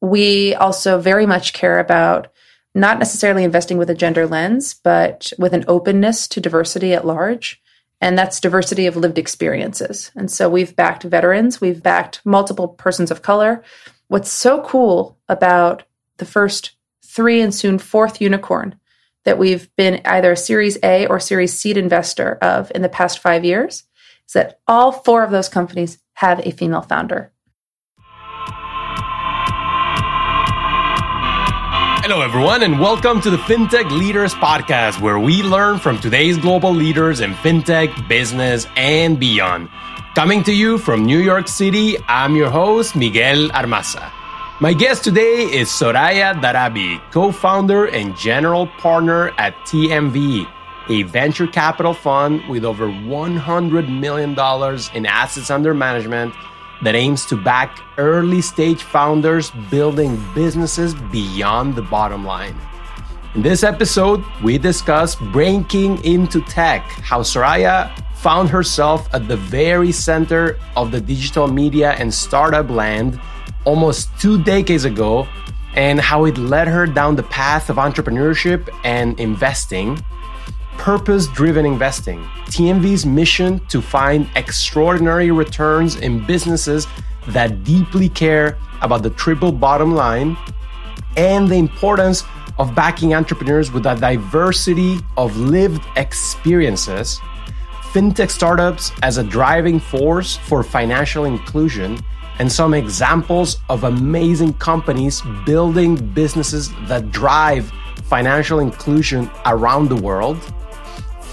we also very much care about not necessarily investing with a gender lens, but with an openness to diversity at large. And that's diversity of lived experiences. And so we've backed veterans, we've backed multiple persons of color. What's so cool about the first three and soon fourth unicorn that we've been either a Series A or Series Seed investor of in the past five years is that all four of those companies have a female founder. Hello, everyone, and welcome to the FinTech Leaders Podcast, where we learn from today's global leaders in FinTech, business, and beyond. Coming to you from New York City, I'm your host, Miguel Armaza. My guest today is Soraya Darabi, co founder and general partner at TMV, a venture capital fund with over $100 million in assets under management that aims to back early stage founders building businesses beyond the bottom line. In this episode, we discuss breaking into tech, how Soraya found herself at the very center of the digital media and startup land almost two decades ago, and how it led her down the path of entrepreneurship and investing purpose driven investing, TMV's mission to find extraordinary returns in businesses that deeply care about the triple bottom line and the importance of backing entrepreneurs with a diversity of lived experiences, fintech startups as a driving force for financial inclusion, and some examples of amazing companies building businesses that drive financial inclusion around the world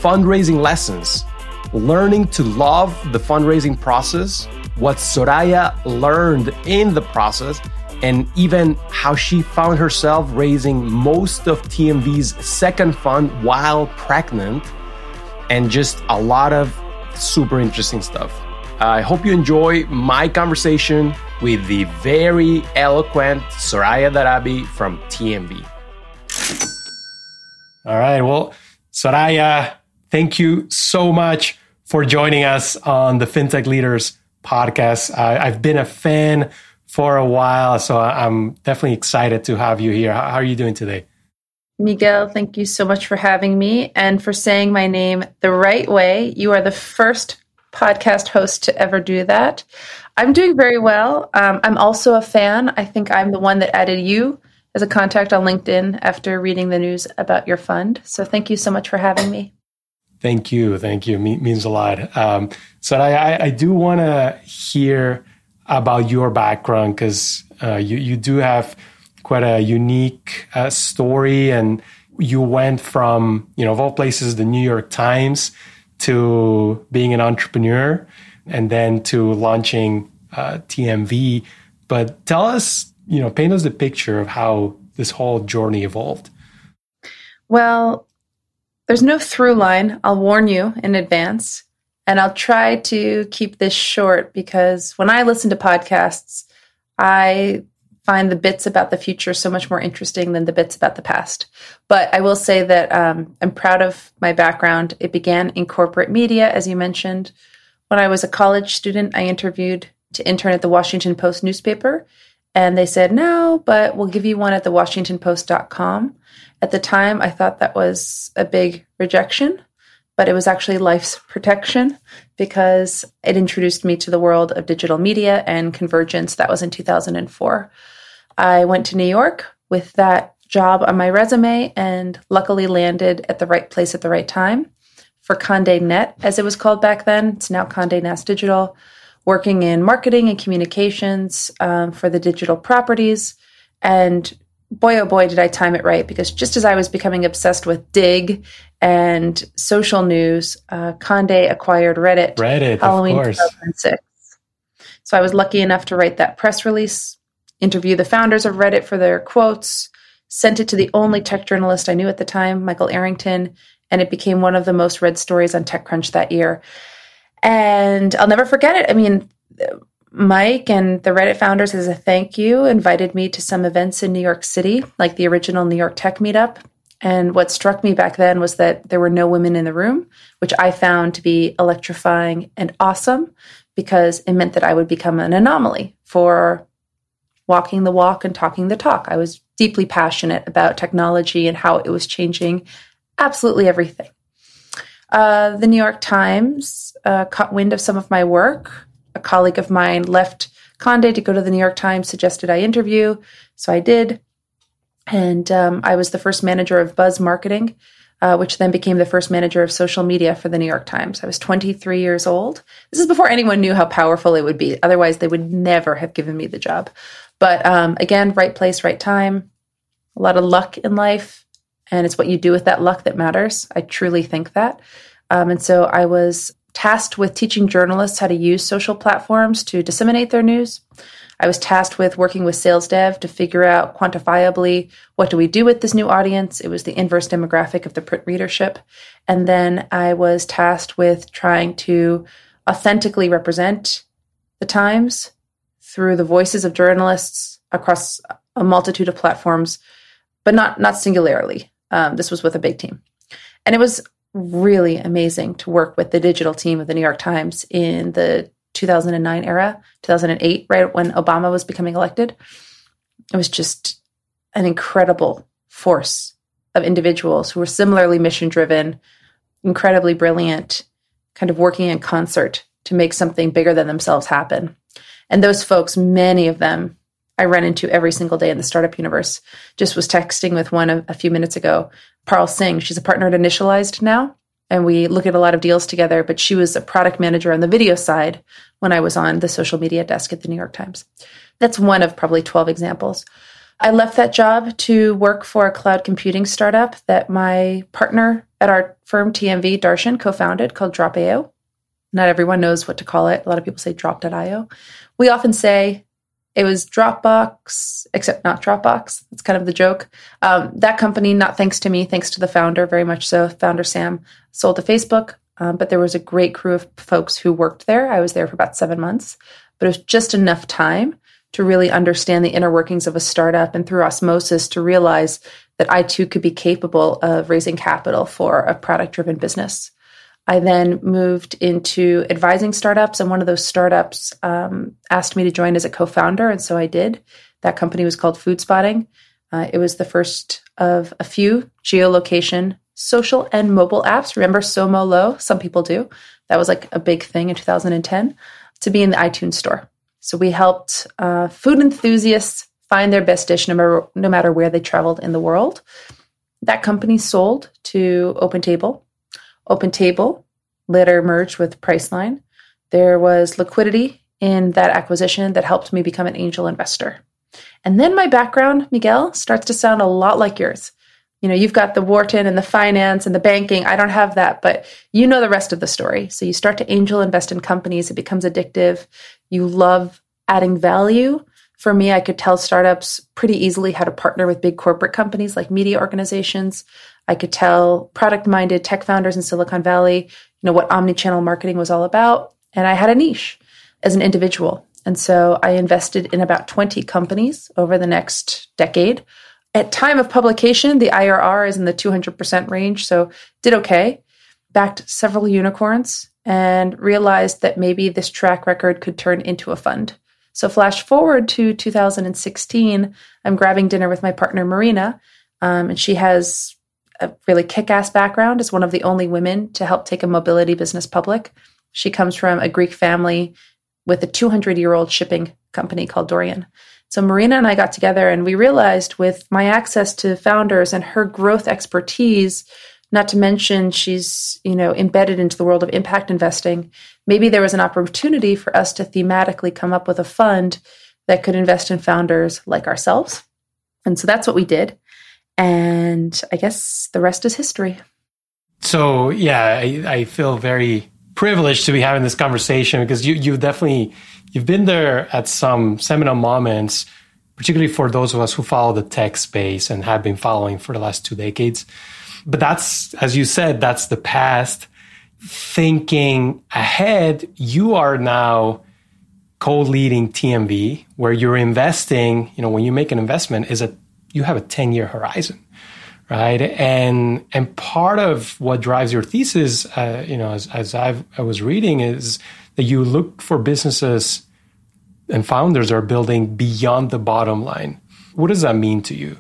fundraising lessons, learning to love the fundraising process, what Soraya learned in the process, and even how she found herself raising most of TMV's second fund while pregnant, and just a lot of super interesting stuff. I hope you enjoy my conversation with the very eloquent Soraya Darabi from TMV. All right, well, Soraya, Thank you so much for joining us on the FinTech Leaders podcast. I've been a fan for a while, so I'm definitely excited to have you here. How are you doing today? Miguel, thank you so much for having me and for saying my name the right way. You are the first podcast host to ever do that. I'm doing very well. Um, I'm also a fan. I think I'm the one that added you as a contact on LinkedIn after reading the news about your fund. So thank you so much for having me. Thank you. Thank you. Me- means a lot. Um, so I, I do want to hear about your background because uh, you, you do have quite a unique uh, story and you went from, you know, of all places, the New York Times to being an entrepreneur and then to launching uh, TMV. But tell us, you know, paint us the picture of how this whole journey evolved. Well, there's no through line. I'll warn you in advance. And I'll try to keep this short because when I listen to podcasts, I find the bits about the future so much more interesting than the bits about the past. But I will say that um, I'm proud of my background. It began in corporate media, as you mentioned. When I was a college student, I interviewed to intern at the Washington Post newspaper. And they said, no, but we'll give you one at the WashingtonPost.com. At the time, I thought that was a big rejection, but it was actually life's protection because it introduced me to the world of digital media and convergence. That was in 2004. I went to New York with that job on my resume and luckily landed at the right place at the right time for Conde Net, as it was called back then. It's now Conde Nast Digital, working in marketing and communications um, for the digital properties and boy, oh boy, did I time it right because just as I was becoming obsessed with Digg and social news, uh, Conde acquired Reddit. Reddit, Halloween 2006. So I was lucky enough to write that press release, interview the founders of Reddit for their quotes, sent it to the only tech journalist I knew at the time, Michael Arrington, and it became one of the most read stories on TechCrunch that year. And I'll never forget it. I mean, Mike and the Reddit founders, as a thank you, invited me to some events in New York City, like the original New York Tech Meetup. And what struck me back then was that there were no women in the room, which I found to be electrifying and awesome because it meant that I would become an anomaly for walking the walk and talking the talk. I was deeply passionate about technology and how it was changing absolutely everything. Uh, the New York Times uh, caught wind of some of my work. A colleague of mine left Condé to go to the New York Times, suggested I interview. So I did. And um, I was the first manager of buzz marketing, uh, which then became the first manager of social media for the New York Times. I was 23 years old. This is before anyone knew how powerful it would be. Otherwise, they would never have given me the job. But um, again, right place, right time, a lot of luck in life. And it's what you do with that luck that matters. I truly think that. Um, and so I was tasked with teaching journalists how to use social platforms to disseminate their news. I was tasked with working with sales dev to figure out quantifiably what do we do with this new audience. It was the inverse demographic of the print readership. And then I was tasked with trying to authentically represent the Times through the voices of journalists across a multitude of platforms, but not not singularly. Um, this was with a big team, and it was really amazing to work with the digital team of the New York Times in the 2009 era, 2008, right when Obama was becoming elected. It was just an incredible force of individuals who were similarly mission driven, incredibly brilliant, kind of working in concert to make something bigger than themselves happen. And those folks, many of them, I run into every single day in the startup universe. Just was texting with one a, a few minutes ago, Parul Singh. She's a partner at Initialized now, and we look at a lot of deals together. But she was a product manager on the video side when I was on the social media desk at the New York Times. That's one of probably 12 examples. I left that job to work for a cloud computing startup that my partner at our firm, TMV, Darshan, co founded called Drop.io. Not everyone knows what to call it. A lot of people say drop.io. We often say it was Dropbox, except not Dropbox. That's kind of the joke. Um, that company, not thanks to me, thanks to the founder, very much so. Founder Sam sold to Facebook, um, but there was a great crew of folks who worked there. I was there for about seven months, but it was just enough time to really understand the inner workings of a startup and through osmosis to realize that I too could be capable of raising capital for a product driven business. I then moved into advising startups, and one of those startups um, asked me to join as a co founder, and so I did. That company was called Food Spotting. Uh, it was the first of a few geolocation social and mobile apps. Remember SoMo Low? Some people do. That was like a big thing in 2010 to be in the iTunes store. So we helped uh, food enthusiasts find their best dish no matter, no matter where they traveled in the world. That company sold to OpenTable OpenTable later merged with Priceline. There was liquidity in that acquisition that helped me become an angel investor. And then my background, Miguel, starts to sound a lot like yours. You know, you've got the Wharton and the finance and the banking. I don't have that, but you know the rest of the story. So you start to angel invest in companies, it becomes addictive. You love adding value. For me, I could tell startups pretty easily how to partner with big corporate companies like media organizations. I could tell product minded tech founders in Silicon Valley, you know, what omni-channel marketing was all about. And I had a niche as an individual. And so I invested in about 20 companies over the next decade. At time of publication, the IRR is in the 200% range, so did okay. Backed several unicorns and realized that maybe this track record could turn into a fund. So flash forward to 2016, I'm grabbing dinner with my partner Marina, um, and she has a really kick ass background, is one of the only women to help take a mobility business public. She comes from a Greek family with a 200 year old shipping company called Dorian. So Marina and I got together and we realized with my access to founders and her growth expertise, not to mention she's, you know, embedded into the world of impact investing, maybe there was an opportunity for us to thematically come up with a fund that could invest in founders like ourselves. And so that's what we did. And I guess the rest is history. So, yeah, I, I feel very privileged to be having this conversation because you, you definitely, you've been there at some seminal moments, particularly for those of us who follow the tech space and have been following for the last two decades. But that's, as you said, that's the past. Thinking ahead, you are now co-leading TMV, where you're investing. You know, when you make an investment, is a you have a 10 year horizon right and and part of what drives your thesis uh, you know as, as I've, i was reading is that you look for businesses and founders are building beyond the bottom line. What does that mean to you?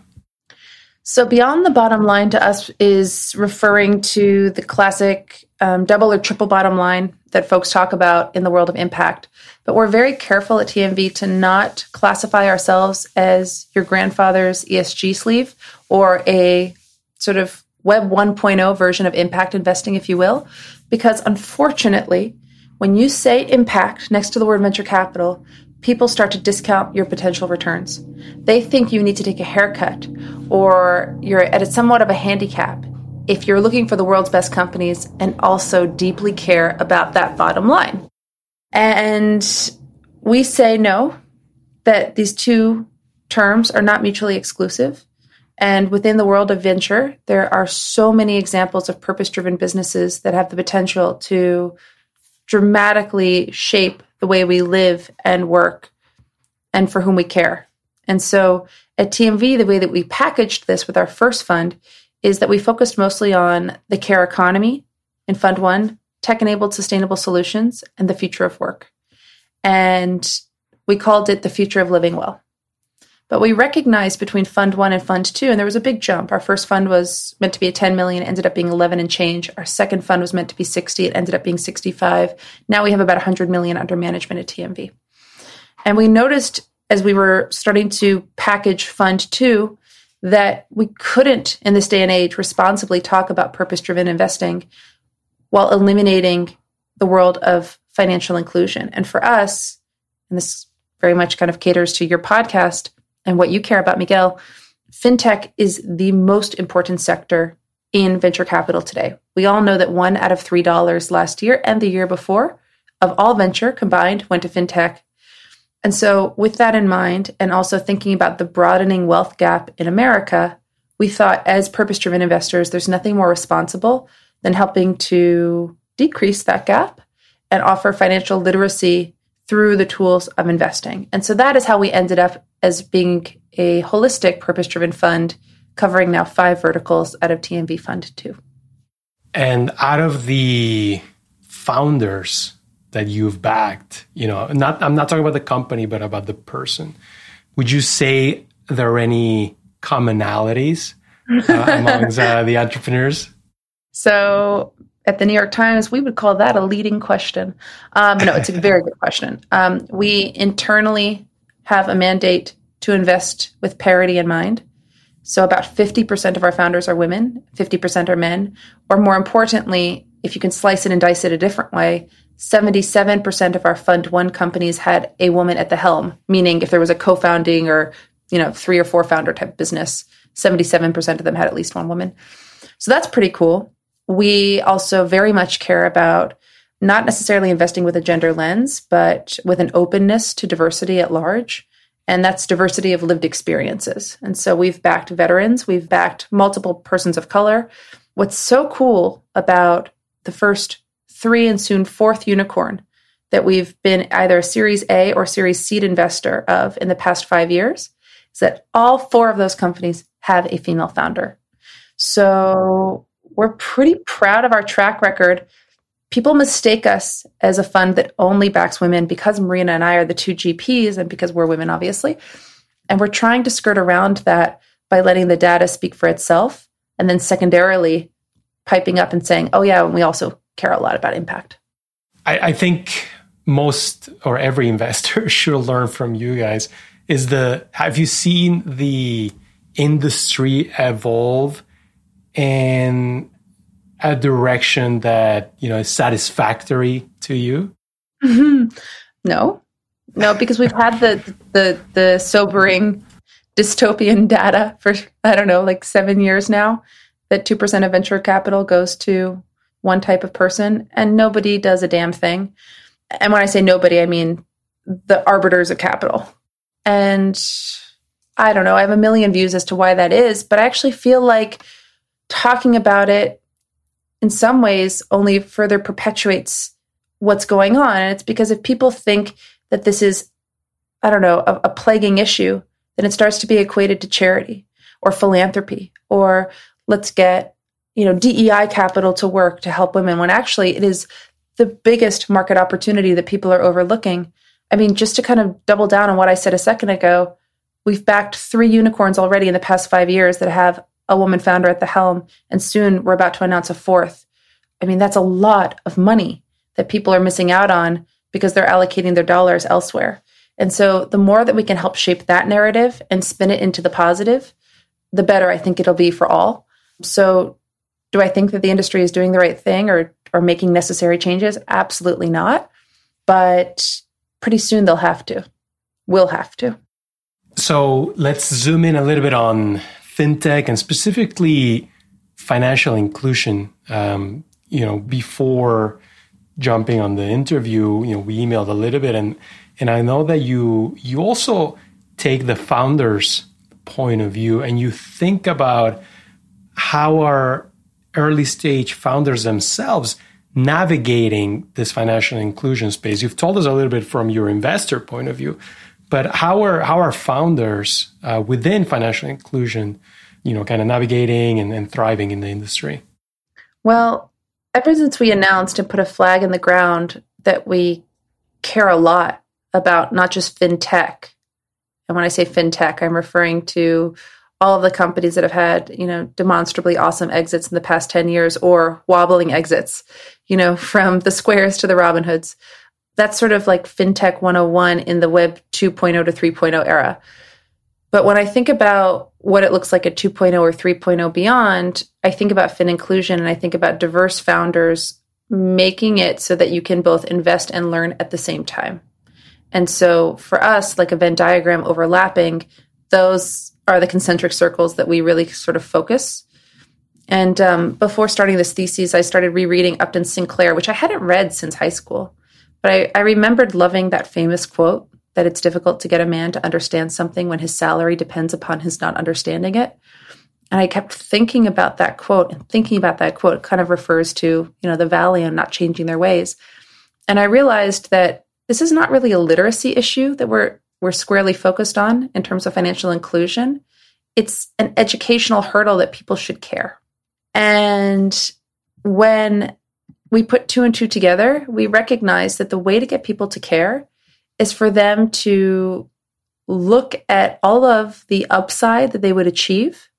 So, beyond the bottom line to us is referring to the classic um, double or triple bottom line that folks talk about in the world of impact. But we're very careful at TMV to not classify ourselves as your grandfather's ESG sleeve or a sort of Web 1.0 version of impact investing, if you will, because unfortunately, when you say impact next to the word venture capital, people start to discount your potential returns. They think you need to take a haircut or you're at a somewhat of a handicap if you're looking for the world's best companies and also deeply care about that bottom line. And we say no, that these two terms are not mutually exclusive. And within the world of venture, there are so many examples of purpose driven businesses that have the potential to dramatically shape the way we live and work and for whom we care. And so at TMV, the way that we packaged this with our first fund is that we focused mostly on the care economy in Fund One, tech enabled sustainable solutions, and the future of work. And we called it the future of living well. But we recognized between Fund One and Fund Two, and there was a big jump. Our first fund was meant to be a 10 million, ended up being 11 and change. Our second fund was meant to be 60, it ended up being 65. Now we have about 100 million under management at TMV. And we noticed as we were starting to package Fund Two that we couldn't, in this day and age, responsibly talk about purpose driven investing while eliminating the world of financial inclusion. And for us, and this very much kind of caters to your podcast, and what you care about, Miguel, fintech is the most important sector in venture capital today. We all know that one out of three dollars last year and the year before of all venture combined went to fintech. And so, with that in mind, and also thinking about the broadening wealth gap in America, we thought as purpose driven investors, there's nothing more responsible than helping to decrease that gap and offer financial literacy through the tools of investing. And so that is how we ended up as being a holistic purpose driven fund covering now five verticals out of TMV Fund 2. And out of the founders that you've backed, you know, not I'm not talking about the company, but about the person. Would you say there are any commonalities uh, among uh, the entrepreneurs? So at the New York Times, we would call that a leading question. Um, no, it's a very good question. Um, we internally have a mandate to invest with parity in mind. So about 50% of our founders are women, 50% are men, or more importantly, if you can slice it and dice it a different way, 77% of our fund 1 companies had a woman at the helm, meaning if there was a co-founding or, you know, three or four founder type business, 77% of them had at least one woman. So that's pretty cool. We also very much care about not necessarily investing with a gender lens, but with an openness to diversity at large. And that's diversity of lived experiences. And so we've backed veterans, we've backed multiple persons of color. What's so cool about the first three and soon fourth unicorn that we've been either a Series A or Series seed investor of in the past five years is that all four of those companies have a female founder. So we're pretty proud of our track record people mistake us as a fund that only backs women because Marina and I are the two GPs and because we're women, obviously. And we're trying to skirt around that by letting the data speak for itself. And then secondarily, piping up and saying, oh, yeah, and we also care a lot about impact. I, I think most or every investor should learn from you guys is the have you seen the industry evolve and a direction that you know is satisfactory to you? Mm-hmm. No, no, because we've had the the the sobering dystopian data for I don't know, like seven years now. That two percent of venture capital goes to one type of person, and nobody does a damn thing. And when I say nobody, I mean the arbiters of capital. And I don't know, I have a million views as to why that is, but I actually feel like talking about it in some ways only further perpetuates what's going on. And it's because if people think that this is, I don't know, a, a plaguing issue, then it starts to be equated to charity or philanthropy or let's get, you know, DEI capital to work to help women when actually it is the biggest market opportunity that people are overlooking. I mean, just to kind of double down on what I said a second ago, we've backed three unicorns already in the past five years that have a woman founder at the helm, and soon we're about to announce a fourth. I mean, that's a lot of money that people are missing out on because they're allocating their dollars elsewhere. And so the more that we can help shape that narrative and spin it into the positive, the better I think it'll be for all. So do I think that the industry is doing the right thing or or making necessary changes? Absolutely not. But pretty soon they'll have to. Will have to. So let's zoom in a little bit on fintech and specifically financial inclusion. Um, you know, before jumping on the interview, you know, we emailed a little bit, and and I know that you you also take the founders' point of view and you think about how our early stage founders themselves navigating this financial inclusion space. You've told us a little bit from your investor point of view, but how are how are founders uh, within financial inclusion, you know, kind of navigating and, and thriving in the industry? Well, ever since we announced and put a flag in the ground that we care a lot about not just fintech, and when I say fintech, I'm referring to all of the companies that have had, you know, demonstrably awesome exits in the past 10 years or wobbling exits, you know, from the Squares to the Robinhoods that's sort of like fintech 101 in the web 2.0 to 3.0 era. But when I think about what it looks like at 2.0 or 3.0 beyond, I think about fin inclusion and I think about diverse founders making it so that you can both invest and learn at the same time. And so for us, like a Venn diagram overlapping, those are the concentric circles that we really sort of focus. And um, before starting this thesis, I started rereading Upton Sinclair, which I hadn't read since high school. But I, I remembered loving that famous quote that it's difficult to get a man to understand something when his salary depends upon his not understanding it. And I kept thinking about that quote and thinking about that quote kind of refers to, you know, the valley and not changing their ways. And I realized that this is not really a literacy issue that we're we're squarely focused on in terms of financial inclusion. It's an educational hurdle that people should care. And when we put two and two together, we recognize that the way to get people to care is for them to look at all of the upside that they would achieve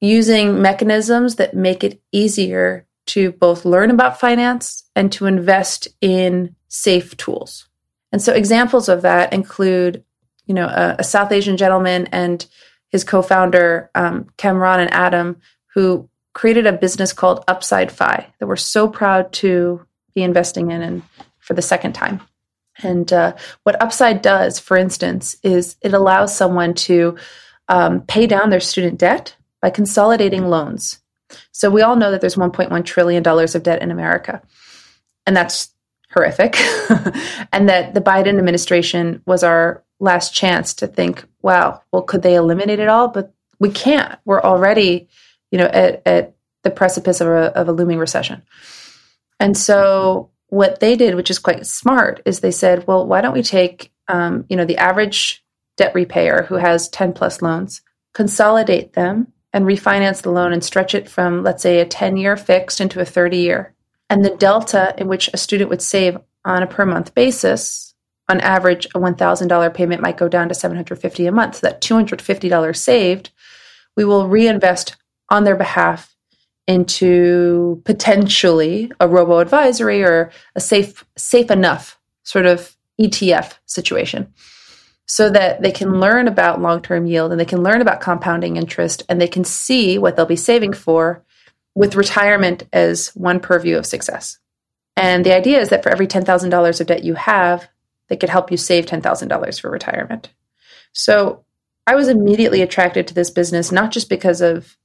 using mechanisms that make it easier to both learn about finance and to invest in safe tools. And so examples of that include, you know, a, a South Asian gentleman and his co-founder um, Kamran and Adam, who created a business called Upside Fi that we're so proud to be investing in and for the second time. And uh, what Upside does, for instance, is it allows someone to um, pay down their student debt by consolidating loans. So we all know that there's 1.1 trillion dollars of debt in America, and that's horrific. and that the Biden administration was our last chance to think, wow, well, could they eliminate it all? But we can't. We're already you know, at, at the precipice of a, of a looming recession. And so what they did, which is quite smart, is they said, well, why don't we take, um, you know, the average debt repayer who has 10 plus loans, consolidate them and refinance the loan and stretch it from, let's say, a 10 year fixed into a 30 year. And the delta in which a student would save on a per month basis, on average, a $1,000 payment might go down to 750 a month. So that $250 saved, we will reinvest on their behalf into potentially a robo advisory or a safe safe enough sort of ETF situation so that they can learn about long-term yield and they can learn about compounding interest and they can see what they'll be saving for with retirement as one purview of success. And the idea is that for every $10,000 of debt you have, they could help you save $10,000 for retirement. So I was immediately attracted to this business, not just because of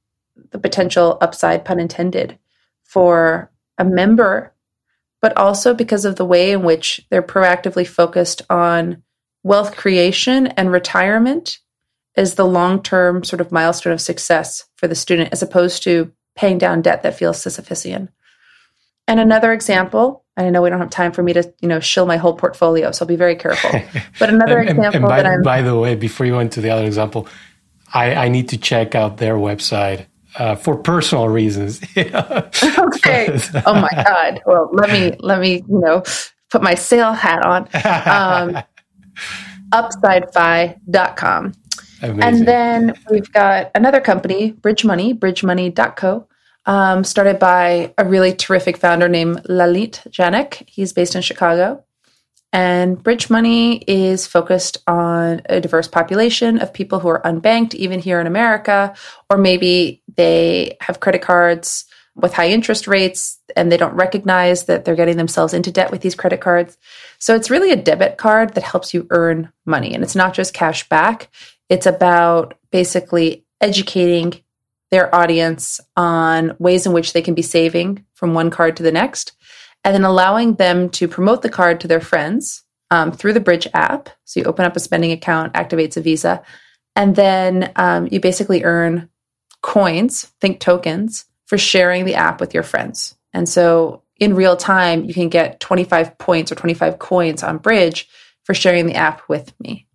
the potential upside, pun intended, for a member, but also because of the way in which they're proactively focused on wealth creation and retirement as the long term sort of milestone of success for the student, as opposed to paying down debt that feels Sisyphusian. And another example, and I know we don't have time for me to, you know, shill my whole portfolio, so I'll be very careful. But another and, example and by, that I'm by the way, before you went to the other example, I, I need to check out their website uh, for personal reasons. okay. oh my God. Well, let me let me you know put my sale hat on. Um, upsidefy.com. Amazing. And then we've got another company, Bridge Money, bridgemoney.co, um, started by a really terrific founder named Lalit Janik. He's based in Chicago. And Bridge Money is focused on a diverse population of people who are unbanked, even here in America, or maybe they have credit cards with high interest rates and they don't recognize that they're getting themselves into debt with these credit cards. So it's really a debit card that helps you earn money. And it's not just cash back, it's about basically educating their audience on ways in which they can be saving from one card to the next, and then allowing them to promote the card to their friends um, through the Bridge app. So you open up a spending account, activates a Visa, and then um, you basically earn coins, think tokens, for sharing the app with your friends. And so in real time, you can get 25 points or 25 coins on Bridge for sharing the app with me.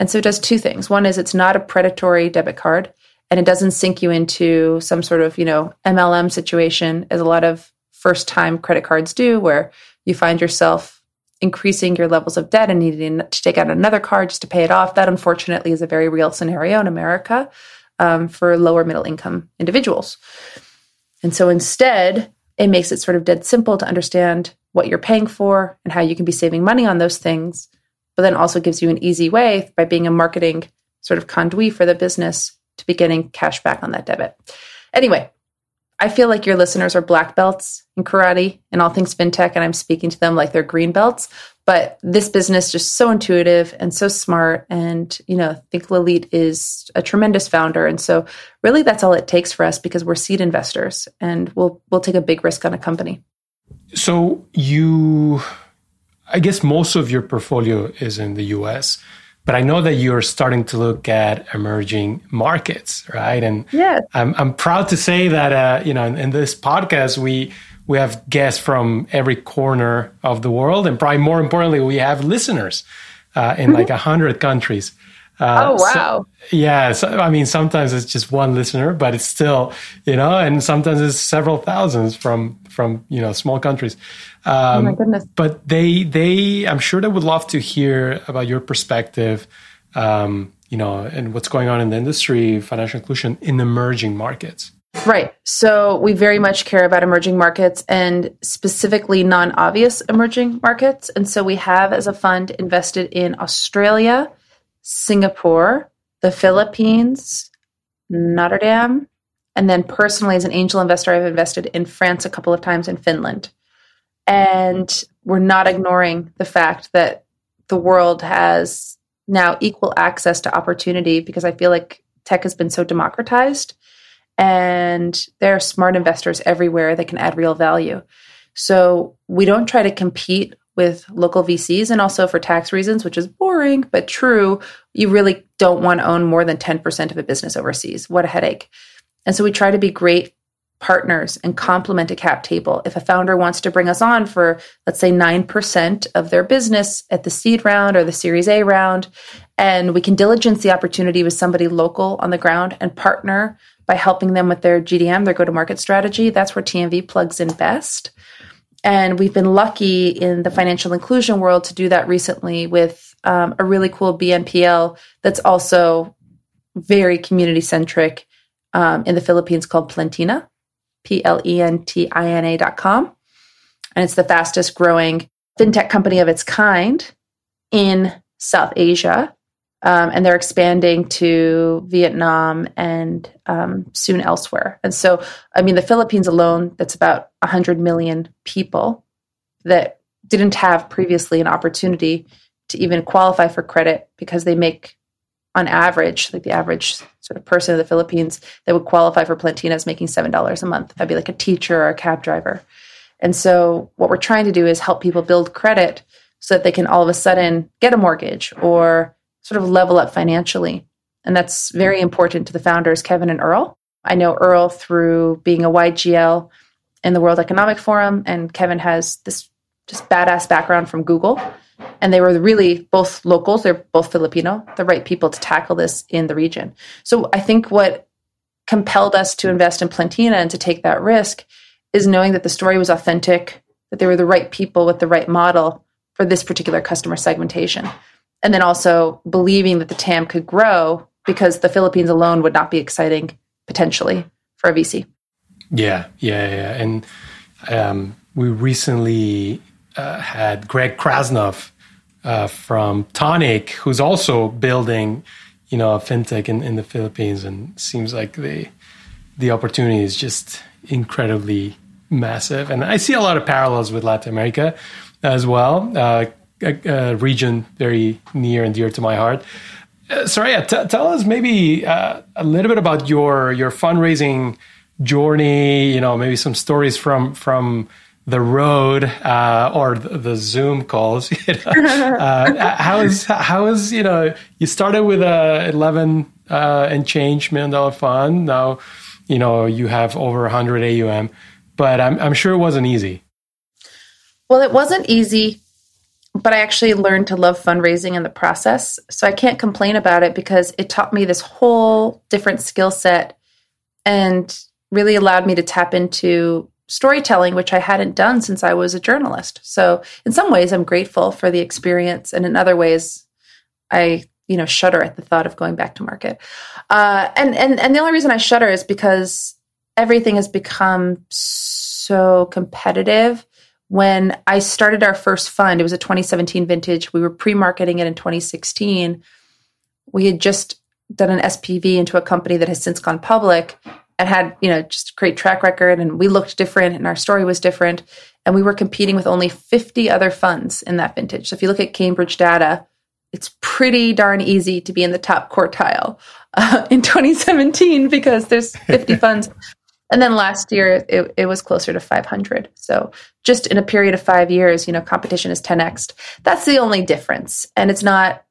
And so it does two things. One is it's not a predatory debit card and it doesn't sink you into some sort of, you know, MLM situation as a lot of first time credit cards do where you find yourself increasing your levels of debt and needing to take out another card just to pay it off. That unfortunately is a very real scenario in America um, for lower middle income individuals. And so instead, it makes it sort of dead simple to understand what you're paying for and how you can be saving money on those things but then also gives you an easy way by being a marketing sort of conduit for the business to be getting cash back on that debit. Anyway, I feel like your listeners are black belts in karate and all things fintech, and I'm speaking to them like they're green belts. But this business just so intuitive and so smart, and you know, I think Lalit is a tremendous founder, and so really that's all it takes for us because we're seed investors, and we'll we'll take a big risk on a company. So you I guess most of your portfolio is in the US, but I know that you're starting to look at emerging markets, right? And yeah. I'm, I'm proud to say that, uh, you know, in, in this podcast, we, we have guests from every corner of the world. And probably more importantly, we have listeners uh, in like a hundred countries. Uh, oh wow! So, yeah, so, I mean, sometimes it's just one listener, but it's still, you know, and sometimes it's several thousands from from you know small countries. Um, oh my goodness! But they they I'm sure they would love to hear about your perspective, um, you know, and what's going on in the industry, financial inclusion in emerging markets. Right. So we very much care about emerging markets and specifically non obvious emerging markets. And so we have, as a fund, invested in Australia, Singapore, the Philippines, Notre Dame, and then personally, as an angel investor, I've invested in France a couple of times in Finland. And we're not ignoring the fact that the world has now equal access to opportunity because I feel like tech has been so democratized and there are smart investors everywhere that can add real value. So we don't try to compete with local VCs and also for tax reasons, which is boring but true. You really don't want to own more than 10% of a business overseas. What a headache. And so we try to be great partners and complement a cap table. If a founder wants to bring us on for, let's say, 9% of their business at the seed round or the series A round, and we can diligence the opportunity with somebody local on the ground and partner by helping them with their GTM, their go to market strategy, that's where TMV plugs in best. And we've been lucky in the financial inclusion world to do that recently with um, a really cool BNPL that's also very community centric um, in the Philippines called Plentina, P L E N T I N A dot com. And it's the fastest growing fintech company of its kind in South Asia. Um, and they're expanding to Vietnam and um, soon elsewhere. And so, I mean, the Philippines alone, that's about 100 million people that didn't have previously an opportunity to even qualify for credit because they make, on average, like the average sort of person in the Philippines that would qualify for Plentina is making $7 a month. That'd be like a teacher or a cab driver. And so, what we're trying to do is help people build credit so that they can all of a sudden get a mortgage or sort of level up financially. And that's very important to the founders, Kevin and Earl. I know Earl through being a YGL in the World Economic Forum, and Kevin has this just badass background from Google. And they were really both locals, they're both Filipino, the right people to tackle this in the region. So I think what compelled us to invest in Plentina and to take that risk is knowing that the story was authentic, that they were the right people with the right model for this particular customer segmentation. And then also believing that the TAM could grow because the Philippines alone would not be exciting potentially for a VC. Yeah, yeah, yeah. And um, we recently uh, had Greg Krasnov uh, from Tonik, who's also building, you know, a fintech in, in the Philippines, and seems like the the opportunity is just incredibly massive. And I see a lot of parallels with Latin America as well, uh, a, a, region very near and dear to my heart. Uh, Soraya, t- tell us maybe uh, a little bit about your your fundraising journey. You know, maybe some stories from from the road uh, or the, the, Zoom calls. You know? uh, how is how is you know you started with a eleven uh, and change million dollar fund. Now you know you have over hundred AUM, but I'm I'm sure it wasn't easy. Well, it wasn't easy but I actually learned to love fundraising in the process. So I can't complain about it because it taught me this whole different skill set and really allowed me to tap into storytelling, which I hadn't done since I was a journalist. So in some ways, I'm grateful for the experience, and in other ways, I you know shudder at the thought of going back to market. Uh, and and and the only reason I shudder is because everything has become so competitive when I started our first fund, it was a 2017 vintage. We were pre marketing it in 2016. We had just done an SPV into a company that has since gone public and had, you know, just great track record. And we looked different and our story was different. And we were competing with only 50 other funds in that vintage. So if you look at Cambridge data, it's pretty darn easy to be in the top quartile uh, in 2017 because there's 50 funds. And then last year it, it was closer to 500. So just in a period of five years, you know, competition is 10x. That's the only difference. And it's not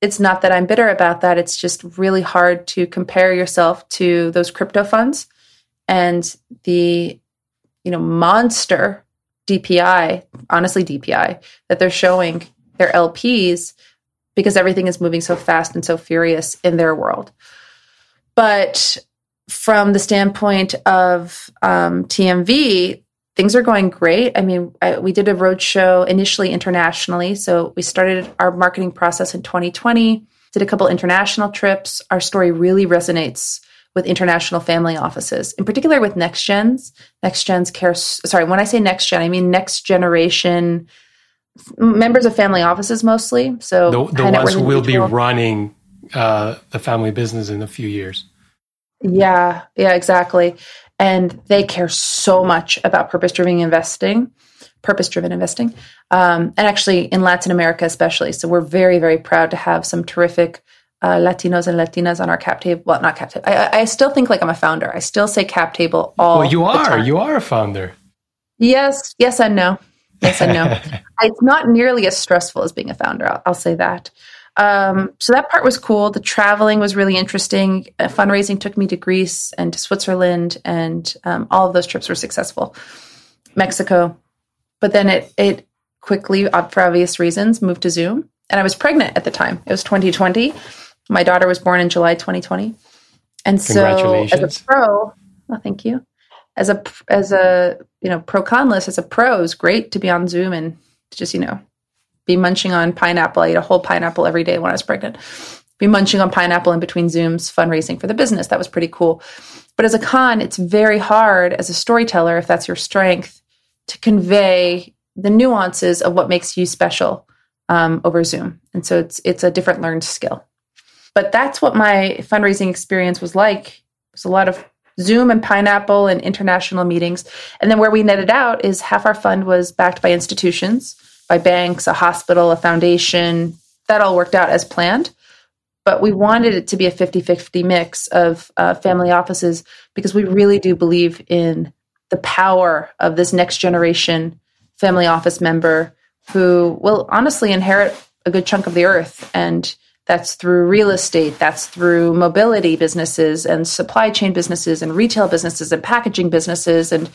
it's not that I'm bitter about that. It's just really hard to compare yourself to those crypto funds and the, you know, monster DPI, honestly DPI, that they're showing their LPs because everything is moving so fast and so furious in their world. But from the standpoint of um, TMV, things are going great. I mean, I, we did a roadshow initially internationally. So we started our marketing process in 2020, did a couple international trips. Our story really resonates with international family offices, in particular with next gens. Next gens care, sorry, when I say next gen, I mean next generation members of family offices mostly. So the, the ones who will be running uh, the family business in a few years. Yeah, yeah, exactly. And they care so much about purpose driven investing, purpose driven investing, um, and actually in Latin America, especially. So we're very, very proud to have some terrific uh, Latinos and Latinas on our cap table. Well, not cap table. I, I, still think like I'm a founder. I still say cap table all. Well, you are. You are a founder. Yes, yes, and no. Yes, and no. it's not nearly as stressful as being a founder. I'll, I'll say that. Um, so that part was cool. The traveling was really interesting. Uh, fundraising took me to Greece and to Switzerland, and um, all of those trips were successful. Mexico, but then it it quickly, uh, for obvious reasons, moved to Zoom, and I was pregnant at the time. It was 2020. My daughter was born in July 2020, and so as a pro, well, thank you. As a as a you know pro con list as a pro, it was great to be on Zoom and just you know be munching on pineapple. I ate a whole pineapple every day when I was pregnant. Be munching on pineapple in between Zooms, fundraising for the business. That was pretty cool. But as a con, it's very hard as a storyteller, if that's your strength, to convey the nuances of what makes you special um, over Zoom. And so it's it's a different learned skill. But that's what my fundraising experience was like. It was a lot of Zoom and Pineapple and international meetings. And then where we netted out is half our fund was backed by institutions by banks, a hospital, a foundation. That all worked out as planned. But we wanted it to be a 50 50 mix of uh, family offices because we really do believe in the power of this next generation family office member who will honestly inherit a good chunk of the earth. And that's through real estate, that's through mobility businesses and supply chain businesses and retail businesses and packaging businesses. And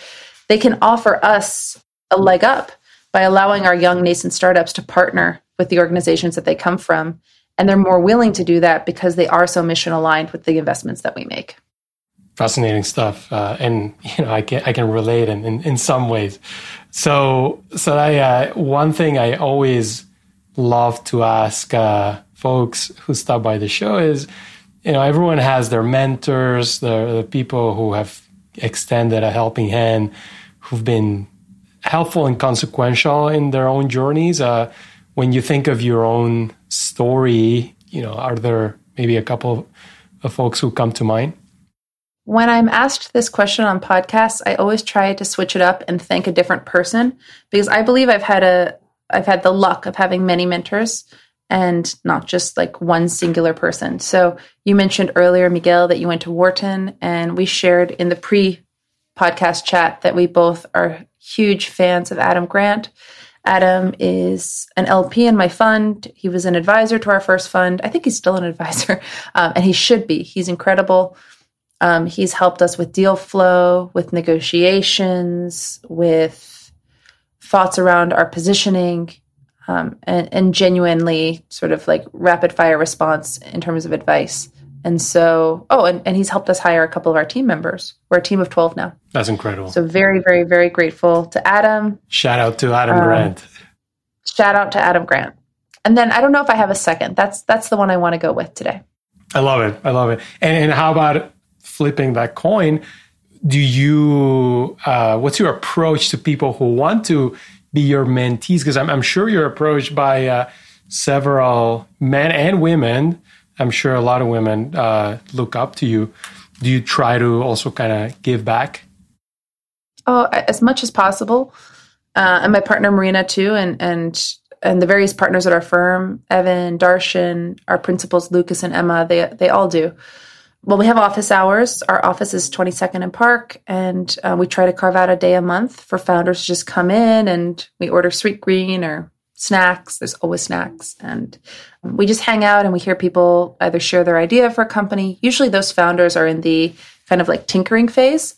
they can offer us a leg up by allowing our young nascent startups to partner with the organizations that they come from. And they're more willing to do that because they are so mission aligned with the investments that we make. Fascinating stuff, uh, and you know I can I can relate in, in, in some ways. So so I uh, one thing I always love to ask uh, folks who stop by the show is, you know, everyone has their mentors, the, the people who have extended a helping hand, who've been helpful and consequential in their own journeys. Uh, when you think of your own story, you know, are there maybe a couple of folks who come to mind? When I'm asked this question on podcasts, I always try to switch it up and thank a different person because I believe I've had a I've had the luck of having many mentors and not just like one singular person. So you mentioned earlier, Miguel, that you went to Wharton, and we shared in the pre podcast chat that we both are huge fans of Adam Grant. Adam is an LP in my fund. He was an advisor to our first fund. I think he's still an advisor, um, and he should be. He's incredible. Um, he's helped us with deal flow, with negotiations, with thoughts around our positioning, um, and, and genuinely sort of like rapid fire response in terms of advice. And so, oh, and, and he's helped us hire a couple of our team members. We're a team of 12 now. That's incredible. So, very, very, very grateful to Adam. Shout out to Adam um, Grant. Shout out to Adam Grant. And then I don't know if I have a second. That's that's the one I want to go with today. I love it. I love it. And, and how about flipping that coin? Do you, uh, what's your approach to people who want to be your mentees? Because I'm, I'm sure you're approached by uh, several men and women I'm sure a lot of women uh, look up to you. Do you try to also kind of give back? Oh, as much as possible. Uh, and my partner Marina too, and and and the various partners at our firm, Evan, Darshan, our principals Lucas and Emma, they they all do. Well, we have office hours. Our office is 22nd and Park, and uh, we try to carve out a day a month for founders to just come in and we order Sweetgreen or snacks. There's always snacks. And we just hang out and we hear people either share their idea for a company. Usually those founders are in the kind of like tinkering phase.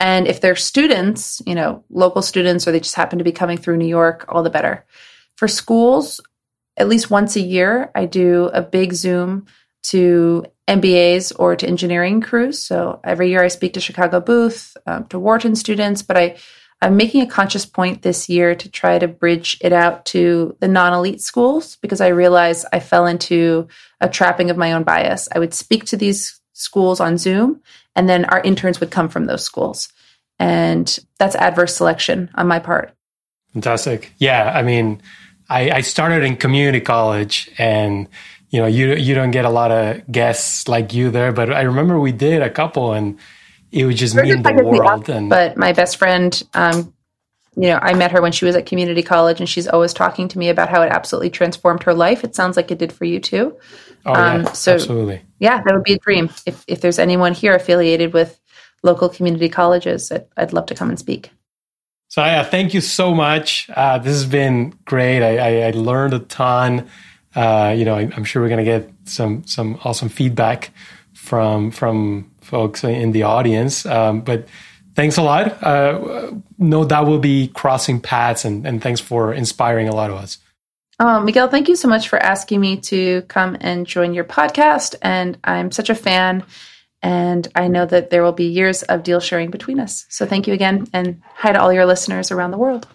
And if they're students, you know, local students, or they just happen to be coming through New York, all the better. For schools, at least once a year, I do a big Zoom to MBAs or to engineering crews. So every year I speak to Chicago Booth, um, to Wharton students, but I I'm making a conscious point this year to try to bridge it out to the non elite schools because I realized I fell into a trapping of my own bias. I would speak to these schools on Zoom, and then our interns would come from those schools. And that's adverse selection on my part. Fantastic. Yeah. I mean, I, I started in community college and you know you you don't get a lot of guests like you there but i remember we did a couple and it would just mean the world. and but my best friend, um, you know, I met her when she was at community college, and she's always talking to me about how it absolutely transformed her life. It sounds like it did for you too. Oh um, yeah, so absolutely. Yeah, that would be a dream. If if there's anyone here affiliated with local community colleges, I'd, I'd love to come and speak. So yeah, thank you so much. Uh, this has been great. I, I, I learned a ton. Uh, you know, I, am sure we're going to get some some awesome feedback from from folks in the audience. Um, but thanks a lot. Uh, no doubt we'll be crossing paths, and, and thanks for inspiring a lot of us. Um, Miguel, thank you so much for asking me to come and join your podcast. And I'm such a fan. And I know that there will be years of deal sharing between us. So thank you again. And hi to all your listeners around the world.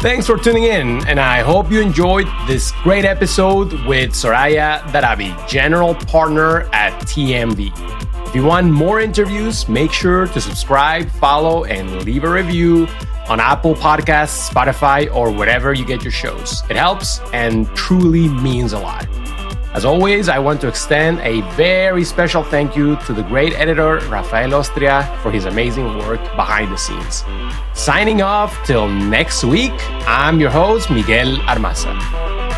Thanks for tuning in, and I hope you enjoyed this great episode with Soraya Darabi, General Partner at TMV. If you want more interviews, make sure to subscribe, follow, and leave a review on Apple Podcasts, Spotify, or wherever you get your shows. It helps and truly means a lot. As always, I want to extend a very special thank you to the great editor Rafael Ostria for his amazing work behind the scenes. Signing off till next week, I'm your host, Miguel Armaza.